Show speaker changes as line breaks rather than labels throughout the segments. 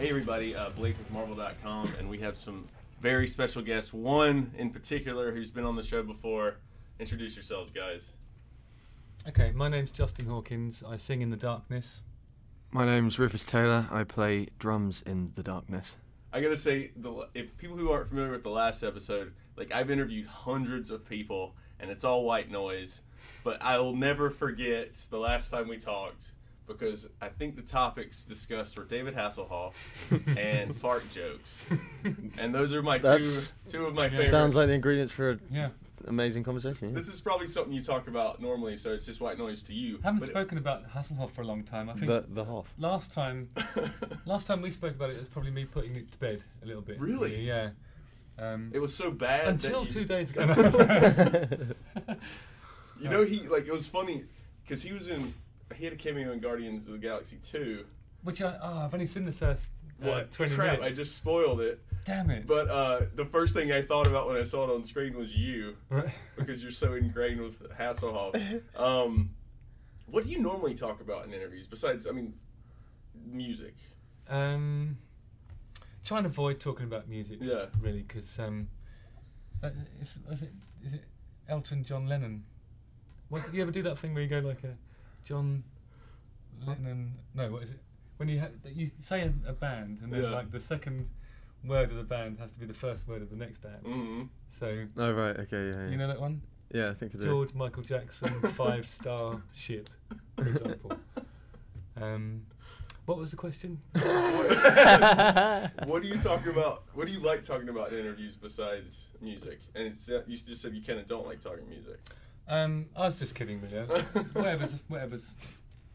Hey everybody, uh, Blake with Marvel.com, and we have some very special guests. One in particular who's been on the show before. Introduce yourselves, guys.
Okay, my name's Justin Hawkins. I sing in the darkness.
My name's Rufus Taylor. I play drums in the darkness.
I gotta say, the if people who aren't familiar with the last episode, like I've interviewed hundreds of people, and it's all white noise, but I'll never forget the last time we talked because I think the topics discussed were David Hasselhoff and fart jokes, and those are my two
That's-
two of my favorite.
Sounds like the ingredients for an
Yeah,
amazing conversation. yeah.
This is probably something you talk about normally, so it's just white noise to you.
haven't
But-
spoken about Hasselhoff for a long time. I think
the the Hoff.
last time, last time we spoke about it, it was probably me putting it to bed a little bit.
Really?
Yeah. Um,
it was so bad
until
that you,
two days ago.
You know, he like it was funny because he was in. He had a cameo in Guardians of the Galaxy 2.
Which I oh, I've only seen the first uh,
What?
twenty
Crap!
minutes.
I just spoiled it.
Damn it!
But uh, the first thing I thought about when I saw it on screen was you
Right.
because you're so ingrained with Hasselhoff. Um, what do you normally talk about in interviews besides, I mean, music?
Um, trying to avoid talking about music.
Yeah.
Really, because um, uh, is, is it is it Elton John Lennon? Was you ever do that thing where you go like a John Lennon? No, what is it? When you ha- you say a, a band and then
Yeah.
like the second word of the band has to be the first word of the next band.
hmm
So
Oh right, okay, yeah, yeah.
you know that one?
yeah, I think I do.
George Michael Jackson, five star ship, for example. Um, what was the question?
what do you talk about? What do you like talking about in interviews besides music? And it's uh, you just said you kind of don't like talking music.
Um, I was just kidding, really. whatever's, whatever's,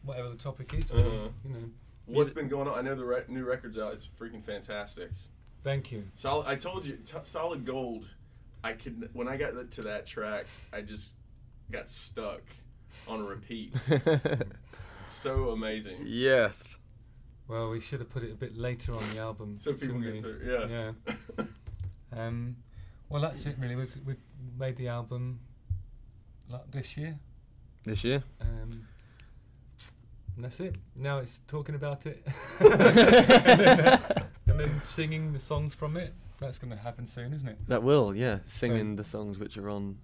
whatever the topic is,
Uh-huh.
you know.
What's been going on? I know the re- new record's out. It's freaking fantastic.
Thank you.
Solid. I told you, t- solid gold. I could when I got to that track, I just got stuck on a repeat. So amazing.
yes.
Well, we should have put it a bit later on the album.
So people get
we?
through. Yeah.
Yeah. Um, well, that's it, really. We've, we've made the album like this year.
This year.
Um, and that's it. Now it's talking about it. and, then, uh, and then singing the songs from it. That's going to happen soon, isn't it?
That will, yeah, singing the songs which are on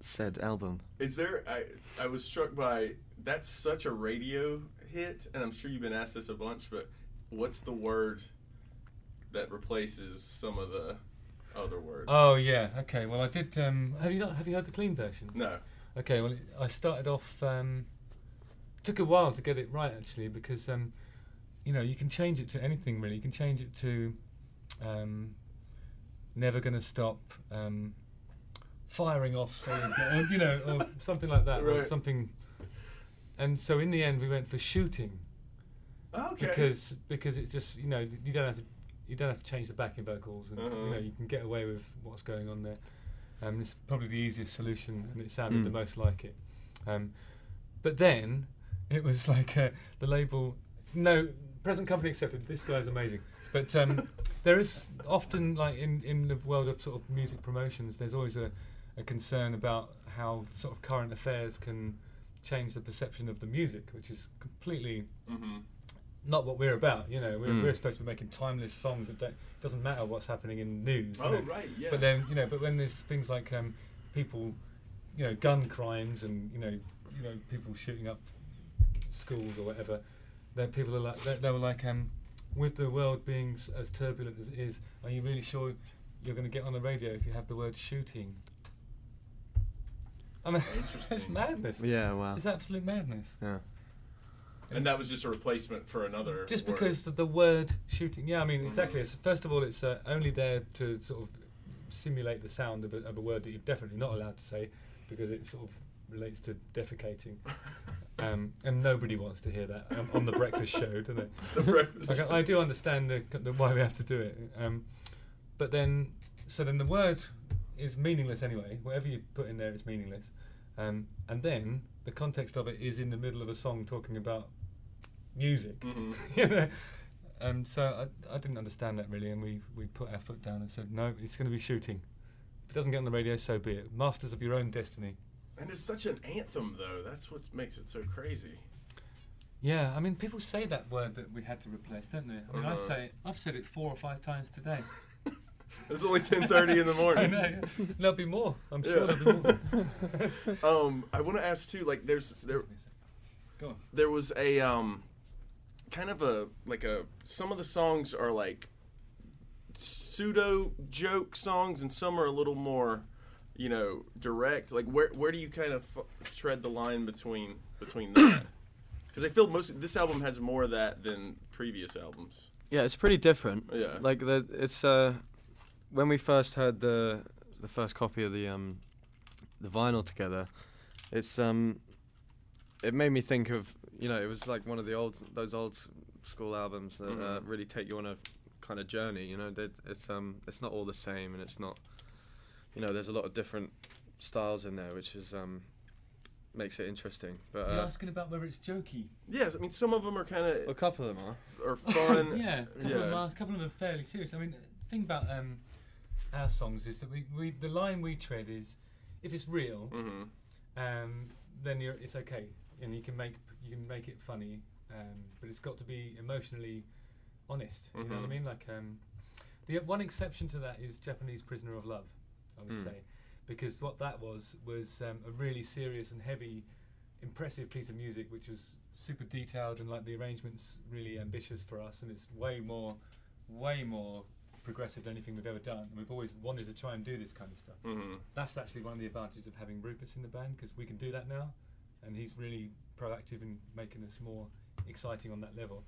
said album.
Is there? I I was struck by that's such a radio hit, and I'm sure you've been asked this a bunch, but what's the word that replaces some of the other words?
Oh yeah. Okay. Well, I did. Um, have you not? Have you heard the clean version?
no.
Okay. Well, I started off. Um, took a while to get it right actually because um, you know you can change it to anything really. You can change it to um, never gonna stop. Um, firing off or, you know, or something like that, or something. And so in the end, we went for shooting
Okay.
because because it just you know you don't have to you don't have to change the backing vocals and
Uh-huh.
you know you can get away with what's going on there. Um, it's probably the easiest solution and it sounded the
Mm.
most like it. Um, but then it was like uh, the label no present company accepted. This guy's amazing. But um, there is often like in in the world of sort of music promotions, there's always a, a concern about how sort of current affairs can change the perception of the music, which is completely
hmm
not what we're about. You know, we're,
Mm.
we're supposed to be making timeless songs that don't, doesn't matter what's happening in news. you
Oh
know.
right, yeah.
But then you know, but when there's things like um, people, you know, gun crimes and you know, you know, people shooting up schools or whatever, then people are like, they, they were like, um, with the world being s- as turbulent as it is, are you really sure you're going to get on the radio if you have the word shooting? I mean, it's madness.
Yeah, wow.
It's absolute madness.
Yeah.
And that was just a replacement for another.
Just
word.
because the, the word shooting, yeah, I mean, exactly.
Mhm.
It's, first of all, it's uh, only there to sort of simulate the sound of a, of a word that you're definitely not allowed to say because it sort of relates to defecating. Um, and nobody wants to hear that um, on the breakfast show, do they?
The breakfast
Like. I, I do understand the, the why we have to do it, um, but then so then the word is meaningless anyway. Whatever you put in there is meaningless, um, and then the context of it is in the middle of a song talking about music.
Mhm.
you know? Um, so I, I didn't understand that really, and we, we put our foot down and said, no, it's going to be shooting. If it doesn't get on the radio, so be it. Masters of your own destiny.
And it's such an anthem, though. That's what makes it so crazy.
Yeah, I mean, people say that word that we had to replace, don't they? I mean, I
Uh-huh.
say it, I've said it four or five times today.
It's only ten thirty in the morning.
I know. There'll be more. I'm sure
Yeah.
there'll be more.
Um, I want to ask too. Like, there's there
Go on.
there was a um, kind of a like a some of the songs are like pseudo joke songs, and some are a little more, you know, direct. Like, where where do you kind of f- tread the line between between that? Because I feel most this album has more of that than previous albums.
Yeah, it's pretty different.
Yeah.
Like the it's uh when we first heard the the first copy of the um the vinyl together, it's um it made me think of you know it was like one of the old those old school albums that uh,
Mhm.
really take you on a kind of journey. You know, that it's um it's not all the same and it's not you know there's a lot of different styles in there, which is um makes it interesting. But
You're
uh,
asking about whether it's jokey.
Yes, I mean some of them are kind of.
a couple of them are.
are fun.
yeah, a couple, Of them
yeah.
are, a couple of them are fairly serious. I mean, the thing about um, our songs is that we, we the line we tread is if it's real,
hmm
um, then you're, it's okay, and you can make you can make it funny, um, but it's got to be emotionally honest. You know what I
Mhm.
mean? Like um, the one exception to that is Japanese Prisoner of Love, I would
Mm.
say, because what that was was um, a really serious and heavy, impressive piece of music, which was super detailed and like the arrangements really ambitious for us, and it's way more, way more progressive than anything we've ever done. And we've always wanted to try and do this kind of stuff
hmm
that's actually one of the advantages of having Rufus in the band because we can do that now, and he's really proactive in making us more exciting on that level.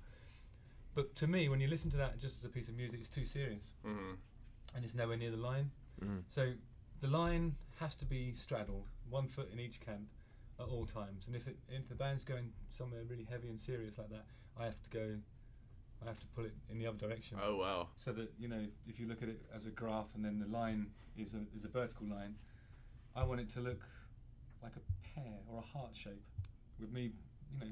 But to me, when you listen to that just as a piece of music, it's too serious,
hmm
and it's nowhere near the line.
Mm.
So the line has to be straddled, one foot in each camp at all times. And if it, if the band's going somewhere really heavy and serious like that, I have to go, I have to pull it in the other direction
Oh wow.
so that you know if you look at it as a graph and then the line is a is a vertical line, I want it to look like a pear or a heart shape, with me, you know,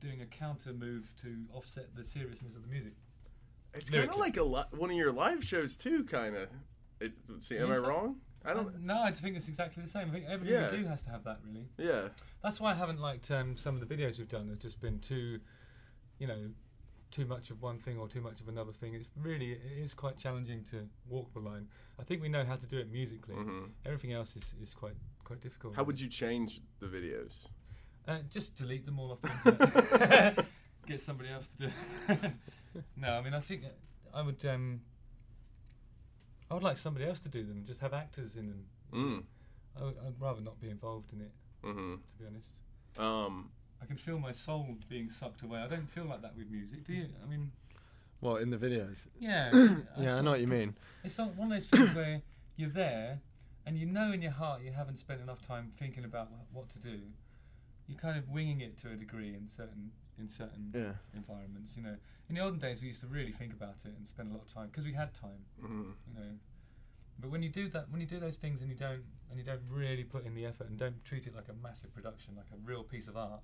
doing a counter move to offset the seriousness of the music.
It's kind of like a li- one of your live shows too, kind of. It, see, am I wrong? I don't.
No, I think it's exactly the same. I think everything
Yeah.
we do has to have that really.
Yeah.
That's why I haven't liked um, some of the videos we've done. There's just been too, you know, too much of one thing or too much of another thing. It's really it is quite challenging to walk the line. I think we know how to do it musically.
hmm
Everything else is, is quite quite difficult.
How would you change the videos?
Uh, just delete them all off the internet. Get somebody else to do. it. no, I mean I think uh, I would. Um, I would like somebody else to do them. Just have actors in them.
Mm.
I would, rather not be involved in it,
hmm
to be honest.
Um.
I can feel my soul being sucked away. I don't feel like that with music, do you? I mean,
Well, in the videos?
yeah.
Yeah, I know what you mean.
It's one of those things where you're there and you know in your heart you haven't spent enough time thinking about wh- what to do. You're kind of winging it to a degree in certain in certain
Yeah.
environments. You know, in the olden days we used to really think about it and spend a lot of time because we had time.
mhm.
You know, but when you do that, when you do those things and you don't and you don't really put in the effort and don't treat it like a massive production, like a real piece of art,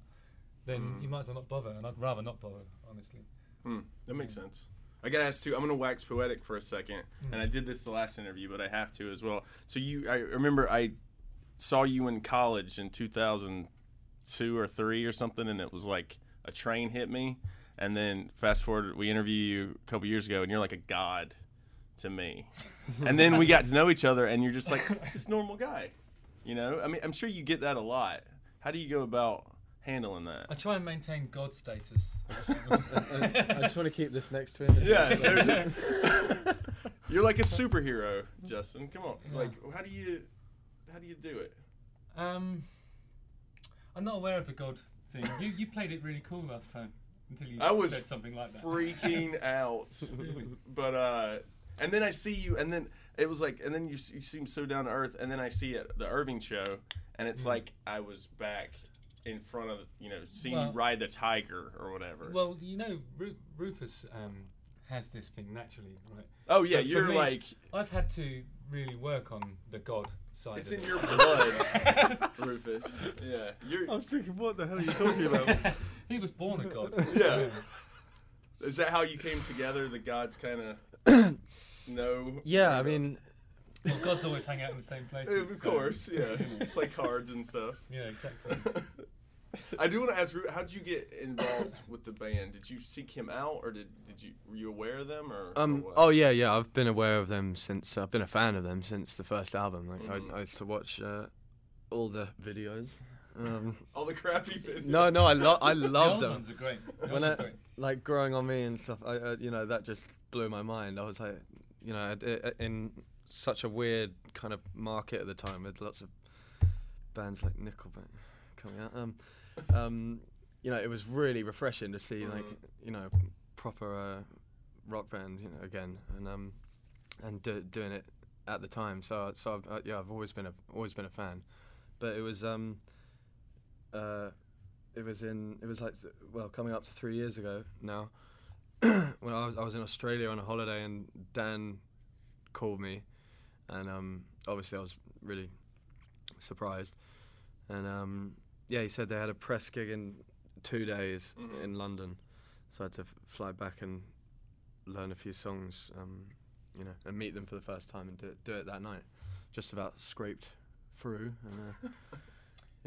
then
Mm.
you might as well not bother. And I'd rather not bother, honestly.
Hmm, that makes sense. I gotta ask too. I'm gonna wax poetic for a second,
Mm.
and I did this the last interview, but I have to as well. So you, I remember I saw you in college in 2002 or three or something, and it was like a train hit me, and then fast forward, we interview you a couple years ago, and you're like a god to me, and then we got to know each other, and you're just like this normal guy, you know. I mean, I'm sure you get that a lot. How do you go about handling that?
I try and maintain God status.
I just want to keep this next to him.
Yeah, there's a, you're like a superhero, Justin. Come on,
Yeah.
like how do you how do you do it?
Um, I'm not aware of the God thing. You you played it really cool last time until you
I was
said something like that.
Freaking out,
Really?
but uh, and then I see you, and then it was like, and then you you seem so down to earth, and then I see it the Irving show, and it's
Mm.
like I was back in front of you know seeing
Well-
you ride the tiger or whatever.
Well, you know, Ru- Rufus um, has this thing naturally, right?
oh yeah,
but
you're
me-
like
I've had to really work on the God side.
it's
of
in
it.
your blood, Rufus. Yeah, you're.
I was thinking, what the hell are you talking about?
he was born a god.
Yeah. Is that how you came together? The gods kind of know.
yeah, I mean,
Well, gods always hang out in the same place.
Of course, yeah. Play cards and stuff.
Yeah, exactly.
I do want to ask, Ru- how did you get involved with the band? Did you seek him out, or did did you were you aware of them, or? or
Um.
what?
Oh yeah, yeah. I've been aware of them since I've been a fan of them since the first album. Like
Mhm.
I, I used to watch uh, all the videos. Um,
all the crappy videos.
no, no, I love I love
old
them.
ones are great. The
When
old
I,
ones are great.
like growing on me and stuff, I, uh, you know, that just blew my mind. I was like, you know, i- i- in such a weird kind of market at the time with lots of bands like Nickelback coming out. Um, um, you know, it was really refreshing to see like, you know, proper uh, rock band, you know, again, and um, and do, doing it at the time. So, so I've, uh, yeah, I've always been a always been a fan, but it was um, uh, it was in it was like th- well coming up to three years ago now when I was I was in Australia on a holiday and Dan called me and um, obviously I was really surprised and um, yeah he said they had a press gig in two days
Mhm.
in London so I had to f- fly back and learn a few songs um, you know and meet them for the first time and do, do it that night just about scraped through and uh,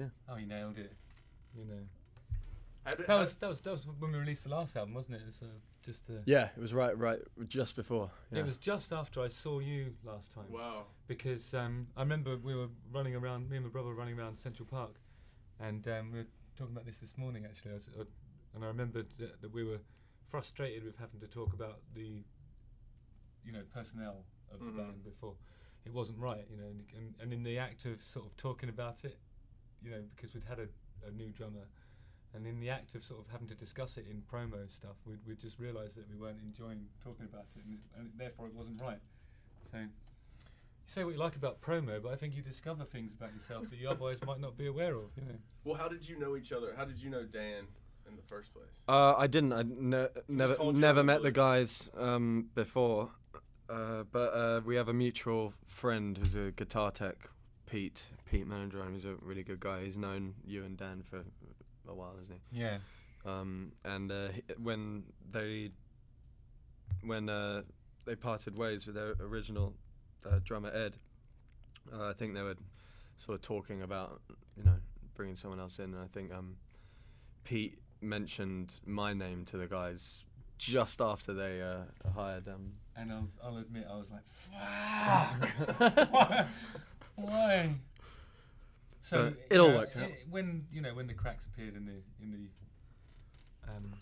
Oh, you nailed it. You know. That was that was that was when we released the last album, wasn't it? It was uh, just uh,
yeah it was right right just before yeah.
It was just after I saw you last time.
Wow.
because um, I remember we were running around, me and my brother were running around Central Park, and um, we were talking about this this morning actually. I was, uh, and I remembered that, that we were frustrated with having to talk about the, you know, personnel of
Mhm.
the band before. It wasn't right, you know, and, and, and in the act of sort of talking about it, you know, because we'd had a, a new drummer, and in the act of sort of having to discuss it in promo stuff, we we just realised that we weren't enjoying talking about it, and, and therefore it wasn't right. So say what you like about promo, but I think you discover things about yourself that you otherwise might not be aware of. You know.
Well, how did you know each other? How did you know Dan in the first place?
Uh, I didn't. I ne- never never met the
the
guys um, before, uh, but uh, we have a mutual friend who's a guitar tech, Pete Pete Manager, and he's a really good guy. He's known you and Dan for a while, isn't he?
Yeah.
Um, and uh, he- when they when uh, they parted ways with their original uh, drummer Ed, uh, I think they were sort of talking about you know bringing someone else in. And I think um, Pete mentioned my name to the guys just after they uh, hired um,
And I'll, I'll admit, I was like, fuck! Why? Why? So
But it all
know,
worked out.
When you know when the cracks appeared in the in the um,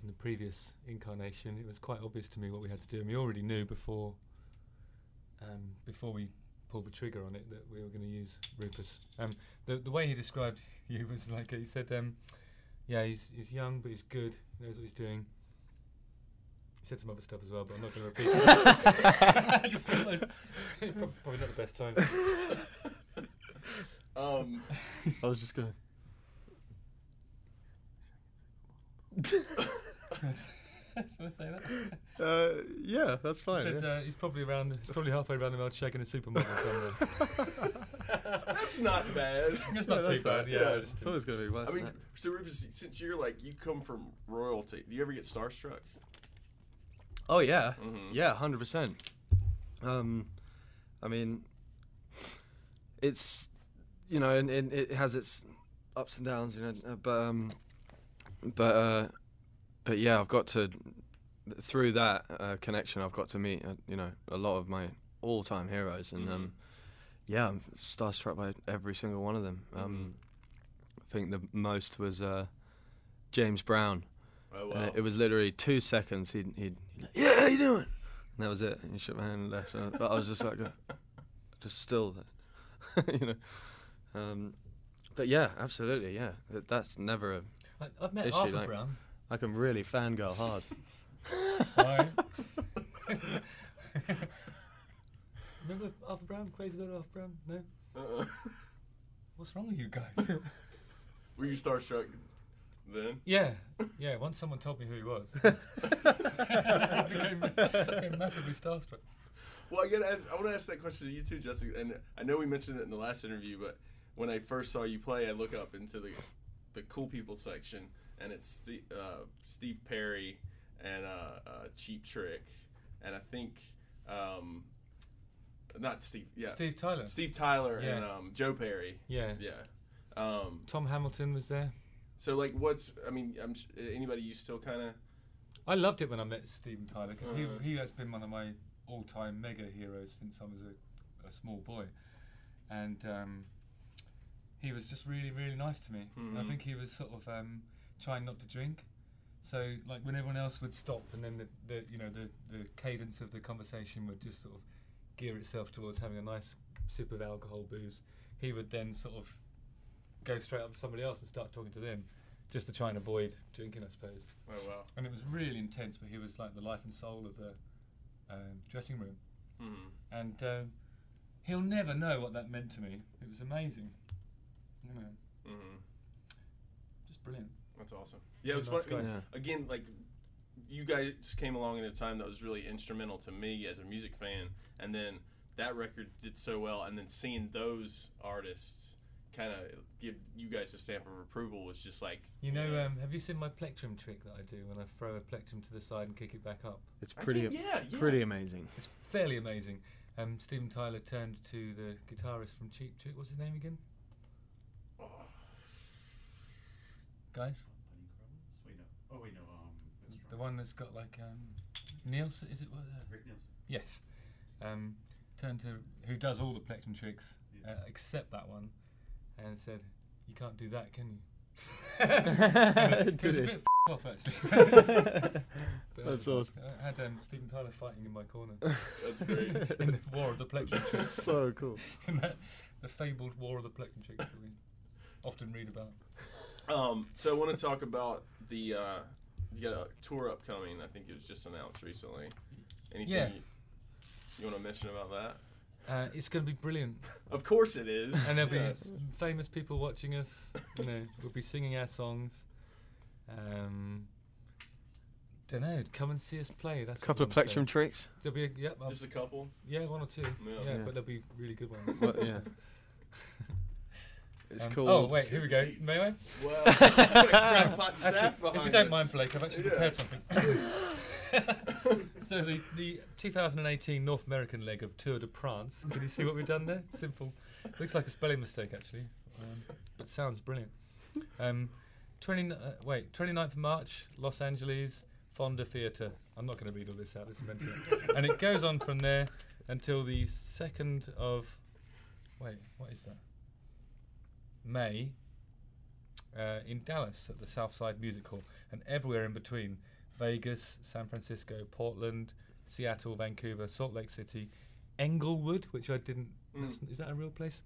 in the previous incarnation, it was quite obvious to me what we had to do, and we already knew before um, before we pulled the trigger on it that we were going to use Rufus. Um, the the way he described you was like he said, um, "Yeah, he's he's young, but he's good. He knows what he's doing." He said some other stuff as well, but I'm not going to repeat. it. I just realised prob- probably not the best time.
Um,
I was just going.
Should I say that?
Uh, yeah, that's
He
fine.
said
yeah.
uh, he's probably around. He's probably halfway around the world shaking a supermodel somewhere.
that's not bad.
It's not too bad.
fine.
Yeah,
Yeah,
I
I thought it was gonna be worse.
I mean,
than that.
so Rufus, since you're like you come from royalty, do you ever get starstruck?
Oh yeah,
Mhm.
yeah, hundred percent. Um, I mean, it's you know, and, and it has its ups and downs, you know. uh, But um, but uh, but yeah, I've got to through that uh, connection, I've got to meet uh, you know a lot of my all-time heroes, and um, yeah, I'm starstruck by every single one of them. Um, I think the most was uh, James Brown.
Oh wow.
it, was literally two seconds. He'd, he'd yeah, how you doing? And that was it. And he shook my hand and left. But I was just like, uh, just still, you know. Um, but yeah, absolutely, yeah. That, that's never a.
I've met
Is she
Arthur
like-
Brown.
I can really fangirl hard.
Why? Remember Arthur Brown? Crazy about Arthur Brown? No.
Uh-uh.
What's wrong with you guys?
Were you starstruck then?
yeah, yeah. Once someone told me who he was, I became, became massively starstruck.
Well, I gotta ask, I want to ask that question to you too, Jessica. And I know we mentioned it in the last interview, but when I first saw you play, I look up into the the cool people section, and it's Steve, uh, Steve Perry and uh, uh, Cheap Trick, and I think um, not Steve, yeah,
Steve Tyler.
Steve Tyler and um, Joe Perry.
Yeah.
Yeah. Um,
Tom Hamilton was there.
so like, what's I mean, I'm anybody you still kind of
I loved it when I met Steven Tyler because he he has been one of my all-time mega heroes since I was a, a small boy, and um, he was just really really nice to me. And I think he was sort of um, trying not to drink. So like when everyone else would stop, and then the, the you know the the cadence of the conversation would just sort of gear itself towards having a nice sip of alcohol booze, he would then sort of go straight up to somebody else and start talking to them, just to try and avoid drinking, I suppose
oh wow.
and it was really intense. But he was like the life and soul of the um, dressing room,
Mhm.
and um, he'll never know what that meant to me. It was amazing, you know,
Mhm.
just brilliant.
That's awesome. Yeah, it was
Nice
fun.
guy.
Yeah.
Again, like you guys came along at a time that was really instrumental to me as a music fan, and then that record did so well, and then seeing those artists kind of give you guys a stamp of approval was just like
You know, um, have you seen my plectrum trick that I do when I throw a plectrum to the side and kick it back up?
It's pretty,
think- yeah, yeah.
pretty amazing.
It's fairly amazing. Um, Steven Tyler turned to the guitarist from Cheap Trick. What's his name again,
Oh,
guys?
Wait, no. Oh, wait, no. Um,
The one that's got like um, Nielsen. Is it what? Uh,
Rick Nielsen.
Yes. Um, turned to who does all the plectrum tricks,
Yeah.
uh, except that one, and said, "You can't do that, can you?"
Did
it was a bit f- off actually.
That's
I-
awesome.
I had um, Steven Tyler fighting in my corner
That's great.
in the War of the Plectrum Tricks.
so cool.
in that, the fabled War of the Plectrum Tricks that we often read about.
Um, so I want to talk about the uh, you got a tour upcoming. I think it was just announced recently. Anything
Yeah.
you, you want to mention about that?
Uh, it's going to be brilliant,
Of course it is.
and there'll be
Yes.
famous people watching us. You know, we'll be singing our songs. Um, don't know. Come and see us play. That's
A couple of
what I'm
plectrum
saying.
tricks.
There'll be a, yep, I'll-
just a couple.
yeah, one or two.
Yeah.
Yeah,
Yeah.
but they'll be really good ones.
Well, yeah. It's
Um,
cool.
Oh wait, here we go. May I?
Well, I'm gonna grab pot staff
Actually, if you don't
us.
mind, Blake, I've actually
Yeah.
prepared something. so the, the 2018 North American leg of Tour de France. Can you see what we've done there? Simple. Looks like a spelling mistake actually, um, but sounds brilliant. Um, 20, uh, wait, 29th of March, Los Angeles, Fonda Theatre. I'm not going to read all this out. It's meant and it goes on from there until the 2nd of. Wait, what is that? May uh, in Dallas at the Southside Music Hall, and everywhere in between Vegas, San Francisco, Portland, Seattle, Vancouver, Salt Lake City, Englewood, which I didn't.
Mm.
Is that a real place?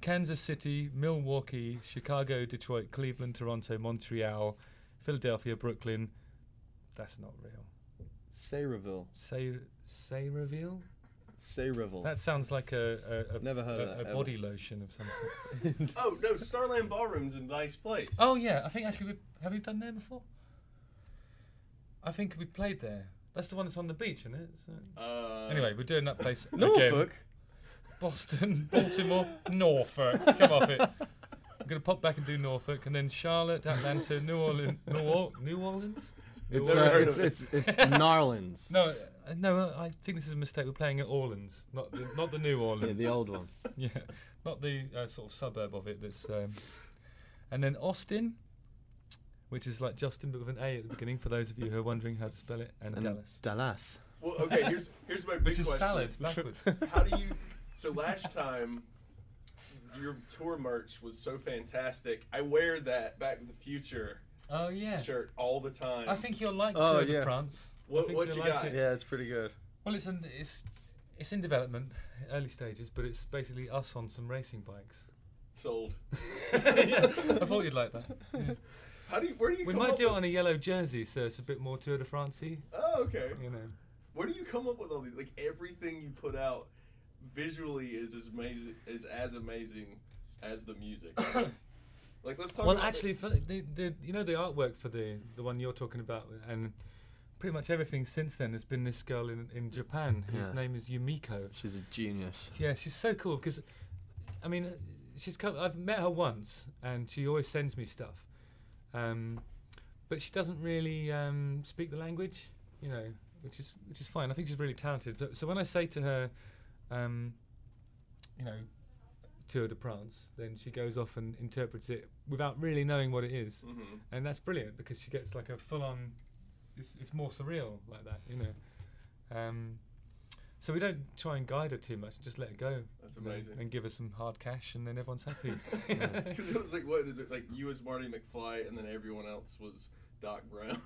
Kansas City, Milwaukee, Chicago, Detroit, Cleveland, Toronto, Montreal, Philadelphia, Brooklyn. That's not real.
Sayreville.
Say, Sayreville?
Sayreville.
That sounds like a, a, a,
Never heard
a,
of that,
a
ever.
body lotion of some sort.
Oh no, Starland Ballroom's a nice place.
Oh yeah, I think actually we have we done there before. I think we played there. That's the one that's on the beach, isn't it? So
Uh,
anyway, we're doing that place again.
Norfolk.
Boston, Baltimore, Norfolk. Come off it. I'm gonna pop back and do Norfolk, and then Charlotte, Atlanta, New Orleans, New, or- New Orleans. New
It's,
Never
uh,
heard
it's, it's, it's Narlands.
No, uh, no, uh, I think this is a mistake. We're playing at Orleans, not the, not the New Orleans.
Yeah, the old one.
Yeah, not the uh, sort of suburb of it. That's um, and then Austin, which is like Justin but with an A at the beginning. For those of you who are wondering how to spell it, and,
And
Dallas,
Dallas.
Well, okay. Here's here's my big
which is
question.
salad backwards.
How do you? So last time, your tour merch was so fantastic. I wear that Back to the Future
oh yeah,
shirt all the time.
I think you'll like
Oh,
Tour de. France. I
What-
think
what
you'll
you
like
got?
it.
Yeah, it's pretty good.
Well, it's in, it's it's in development, early stages, but it's basically us on some racing bikes.
sold.
yeah, I thought you'd like that. Yeah.
How do you? Where do you?
We
come
might
up
do it on a yellow jersey, so it's a bit more Tour de France-y,
Oh, okay.
you know.
Where do you come up with all these? Like everything you put out, visually is as amazing is as amazing as the music. like let's talk.
well,
about
actually, for the, the you know the artwork for the the one you're talking about, and pretty much everything since then has been this girl in in Japan whose
Yeah.
name is Yumiko.
She's a genius.
Yeah, she's so cool because, I mean, she's come, I've met her once, and she always sends me stuff, um, but she doesn't really um, speak the language, you know, which is which is fine. I think she's really talented. But, so when I say to her, um, you know, Tour de France, then she goes off and interprets it without really knowing what it is,
hmm
and that's brilliant because she gets like a full-on. It's it's more surreal like that, you know. Um, so we don't try and guide her too much; just let her go.
That's
you know,
amazing.
and give her some hard cash, and then everyone's happy.
Because it was like, what is it? Like you as Marty McFly, and then everyone else was Doc Brown.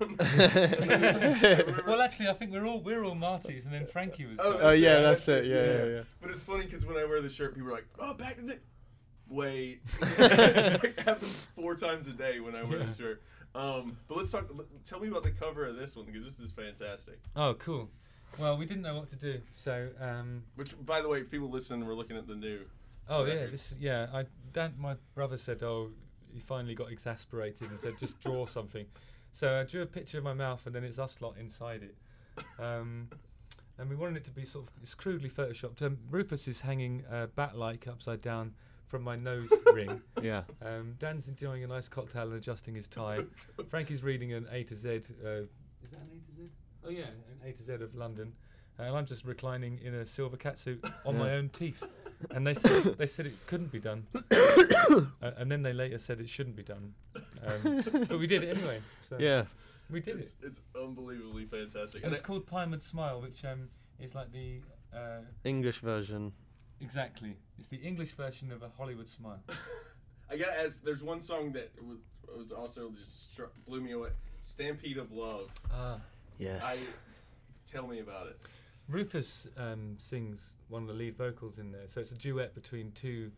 well, actually, I think we're all we're all Martys, and then Frankie was.
Oh,
Oh yeah,
it,
that's
that's
it.
it,
Yeah,
yeah.
yeah, yeah.
But it's funny because when I wear the shirt, people are like, "Oh, back to the." Wait, it's like happens four times a day when I wear
Yeah.
the shirt. Um, but let's talk. Tell me about the cover of this one because this is fantastic.
Oh, cool. Well, we didn't know what to do, so um,
Which, by the way, people listening, we're looking at the new.
Oh yeah, this yeah. I Dan, my brother said, oh, he finally got exasperated and said, just draw something. So I drew a picture of my mouth, and then it's us lot inside it. Um, and we wanted it to be sort of it's crudely photoshopped. Um, Rufus is hanging uh, bat-like upside down from my nose ring.
Yeah.
Um, Dan's enjoying a nice cocktail and adjusting his tie. Frankie's reading an A to Z. Uh, is that an A to Z? Oh yeah, an A to Z of London. Uh, and I'm just reclining in a silver catsuit on my own teeth. And they said they said it couldn't be done. uh, and then they later said it shouldn't be done. Um, but we did it anyway. So
Yeah.
we did
It's,
it.
it's unbelievably fantastic.
And
And
it's
I-
called Pinewood Smile, which um, is like the uh,
English version.
Exactly. It's the English version of a Hollywood smile.
I gotta ask. There's one song that was, was also just struck, blew me away. "Stampede of Love."
Ah.
Yes.
I tell me about it.
Rufus um, sings one of the lead vocals in there, so it's a duet between two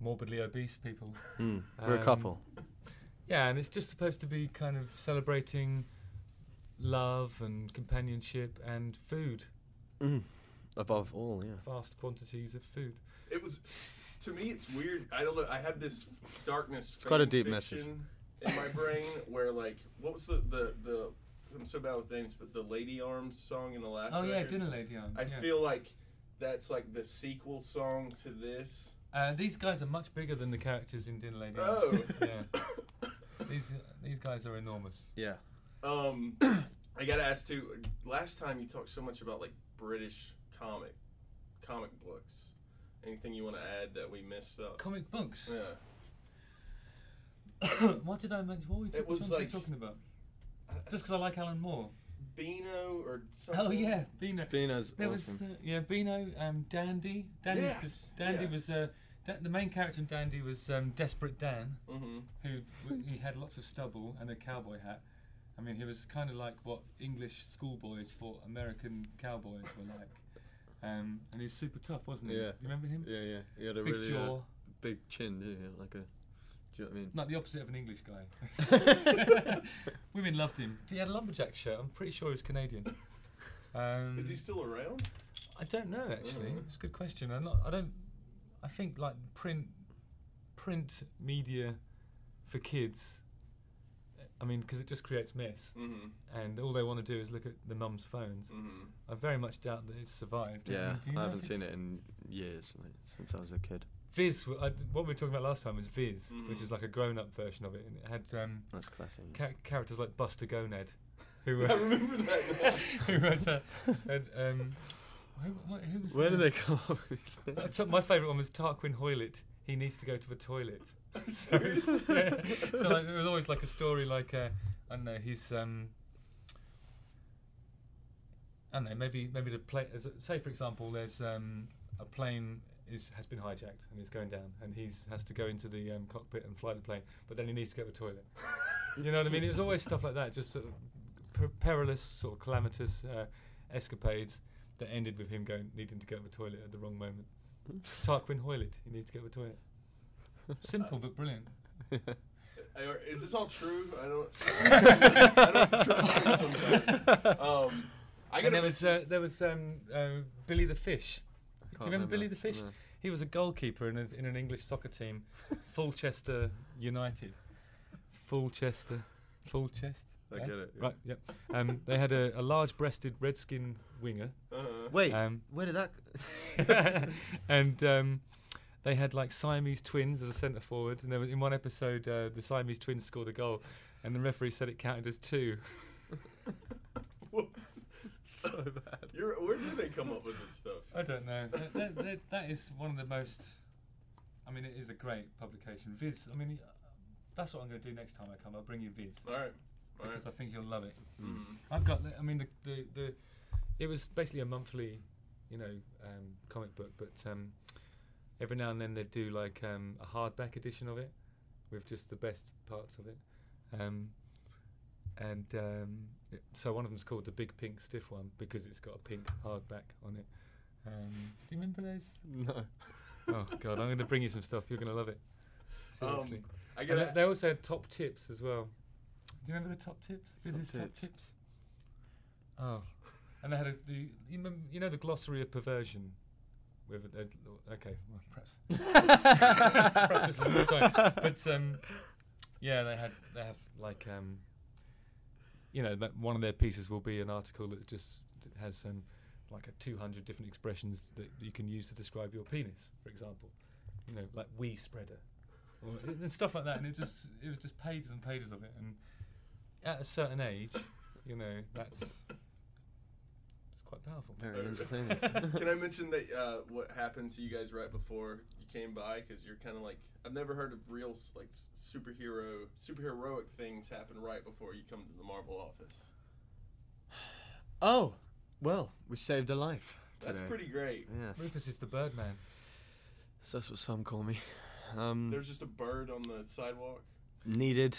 morbidly obese people.
Mm. We're a
Um,
couple.
Yeah, and it's just supposed to be kind of celebrating love and companionship and food,
Mm. Above all, yeah.
vast quantities of food.
It was to me. It's weird. I don't know. I had this darkness.
It's quite a deep
fiction in my brain where like what was the the the I'm so bad with names, but the Lady Arms song in the last.
oh yeah. Dinner Lady Arms.
I
yeah.
feel like that's like the sequel song to this.
uh, these guys are much bigger than the characters in Dinner Lady
Oh.
Yeah, these these guys are enormous.
Yeah.
Um, I gotta ask too. Last time you talked so much about like British comic comic books. Anything you want to add that we missed up?
Comic books.
Yeah.
what did I mention? What were we,
It was
what were we
like-
talking about? Just because I like Alan Moore.
Beano or something.
Oh yeah, Beano.
Beano's
There
awesome.
was uh, yeah Beano, um, Dandy. Dandy,
Yes,
was, Dandy
yeah.
was uh, da- the main character in Dandy was um, Desperate Dan,
Mm-hmm.
who w- he had lots of stubble and a cowboy hat. I mean, he was kind of like what English schoolboys thought American cowboys were like. Um, and he was super tough, wasn't he?
Yeah.
Do You remember him?
Yeah, yeah. He had a
Big
really
jaw.
uh, big chin, didn't he? Like a. Do you know what I mean?
Not the opposite of an English guy. Women loved him. He had a lumberjack shirt. I'm pretty sure he was Canadian. Um,
Is he still around?
I don't know actually.
Uh-huh.
It's a good question. I'm not, I don't. I think like print, print media, for kids. I mean, because it just creates mess,
Mm-hmm.
and all they want to do is look at the mum's phones.
Mm-hmm.
I very much doubt that it's survived. Do you-
Yeah,
do you
I haven't seen it in years, like, since I was a kid.
Viz. w- I d- what we were talking about last time was Viz, which
Mhm.
is like a grown-up version of it, and it had um,
That's classic.
cha- characters like Buster Gonad, who were I
remember that.
who had, uh, and, um, who, what- who was
Where do
the-
they come up with
Uh,
things?
my favourite one was Tarquin Hoylett. He needs to go to the toilet. so, it's- yeah. so like, it was always like a story like uh, I don't know. He's um, I don't know. Maybe maybe the plane. Say for example, there's um, a plane is has been hijacked and is going down, and he has to go into the um, cockpit and fly the plane, but then he needs to go to the toilet. you know what I mean? It was always stuff like that, just sort of per- perilous, sort of calamitous uh, escapades that ended with him going needing to go to the toilet at the wrong moment. Tarquin Hoylett, he needs to go to the toilet. Simple but brilliant.
Is this all true? I don't. I don't trust you sometimes. Um, I
and
gotta.
there was uh, there was um, uh, Billy the Fish. Do you
Can't
remember Billy the Fish?
No.
He was a goalkeeper in, a, in an English soccer team, Fulchester United. Fulchester, Fulchest.
I
yes?
get it, yeah.
Right. Yep. Um, they had a, a large-breasted redskin winger,
uh,
Wait,
Um,
where did that?
and um, they had like Siamese twins as a centre forward. And there was, in one episode, uh, the Siamese twins scored a goal, and the referee said it counted as two.
whoops.
so bad.
You're, where do they come up with this stuff?
I don't know. that, that, that, that is one of the most I mean, it is a great publication. Viz, I mean, uh, that's what I'm going to do next time I come. I'll bring you Viz
All right. All right.
because I think you'll love it.
Mhm.
I've got. I mean, the the, the it was basically a monthly, you know, um, comic book, but um, every now and then they'd do like um, a hardback edition of it with just the best parts of it. Um, and um, it- so one of them's called the Big Pink Stiff One because it's got a pink hardback on it. Um, do you remember those?
No.
Oh God, I'm going to bring you some stuff. You're going to love it. Seriously.
Um, I
And
got
they- they also had top tips as well. Do you remember the top tips? Viz's top
tips.
tips. Oh, and they had a, the you, you know the glossary of perversion with a, a- okay well, perhaps. Perhaps this isn't the time. But um, yeah they had they have like um, you know that one of their pieces will be an article that just has um, like a 200 different expressions that you can use to describe your penis for example. You know like wee spreader. And stuff like that. And it just it was just pages and pages of it. And at a certain age you know that's quite powerful
Very entertaining.
Can I mention that uh, what happened to you guys right before you came by? Because you're kind of like I've never heard of real like superhero superheroic things happen right before you come to the Marvel office.
oh, well, we saved a life.
That's pretty great.
Yes.
Rufus is the Birdman.
So that's what some call me. Um,
There's just a bird on the sidewalk.
needed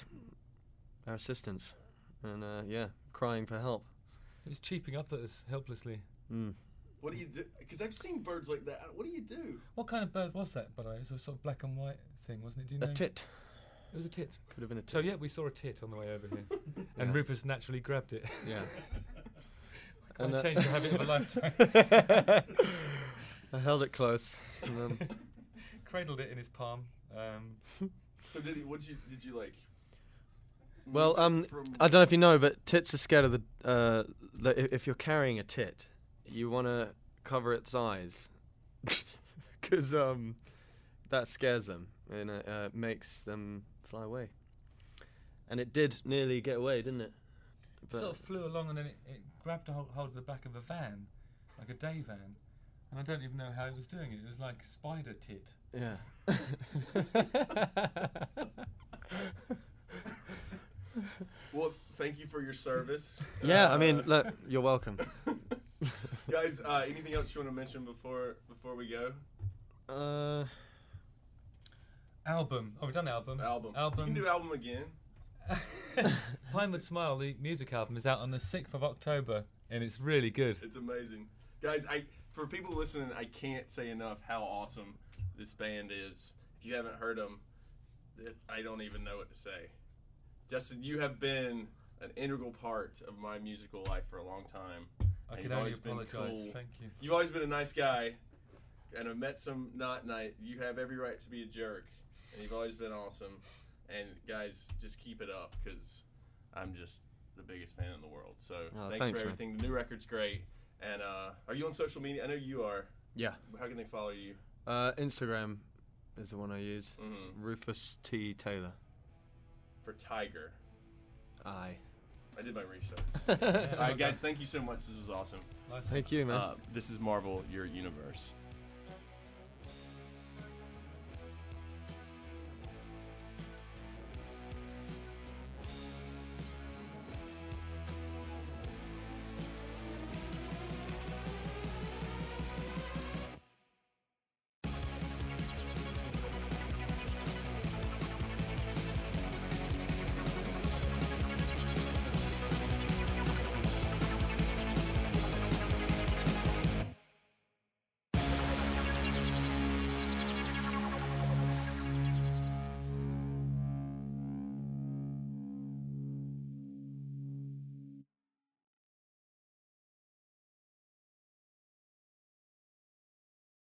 our assistance, and uh, yeah, crying for help.
He was cheaping up at us helplessly.
Mm.
What do you do? Because I've seen birds like that. What do you do?
What kind of bird was that, by the way? It was a sort of black and white thing, wasn't it? Do you know?
A tit.
It was a tit.
Could have been a tit.
So yeah, we saw a tit on the way over here, and
Yeah.
Rufus naturally grabbed it.
Yeah.
Can't
And, uh,
change the habit of a lifetime.
I held it close. And, um,
Cradled it in his palm. Um,
So did he? What did you? Did you like?
Well, um, I don't know if you know, but tits are scared of the. Uh, the if, you're carrying a tit, you want to cover its eyes, because um, that scares them and it uh, makes them fly away. And it did nearly get away, didn't it?
it sort of flew along and then it, it grabbed a hold, hold of the back of a van, like a day van. And I don't even know how it was doing it. It was like spider tit.
yeah.
Well, thank you for your service.
yeah, I
Uh,
mean, look, you're welcome.
guys. Uh, anything else you want to mention before before we go?
Uh,
Album. Oh, we've done album.
Album.
Album.
You can do album again.
Pinewood Smile, the music album, is out on the 6th of October, and it's really good.
It's amazing, guys. I for people listening, I can't say enough how awesome this band is. If you haven't heard them, it, I don't even know what to say. Justin, you have been an integral part of my musical life for a long time.
I
and
can
you've
only
always been
apologise.
cool.
Thank you.
You've always been a nice guy, and I've met some not nice. You have every right to be a jerk, and you've always been awesome. And guys, just keep it up because I'm just the biggest fan in the world. So
Oh,
thanks,
thanks,
for
man.
everything. The new record's great. And uh, are you on social media? I know you are.
yeah.
How can they follow you?
Uh, Instagram is the one I use.
hmm
Rufus T Taylor.
For Tiger.
Aye.
I did my research. All right, guys. thank you so much. This was awesome.
Thank you, man.
Uh, this is Marvel, your universe.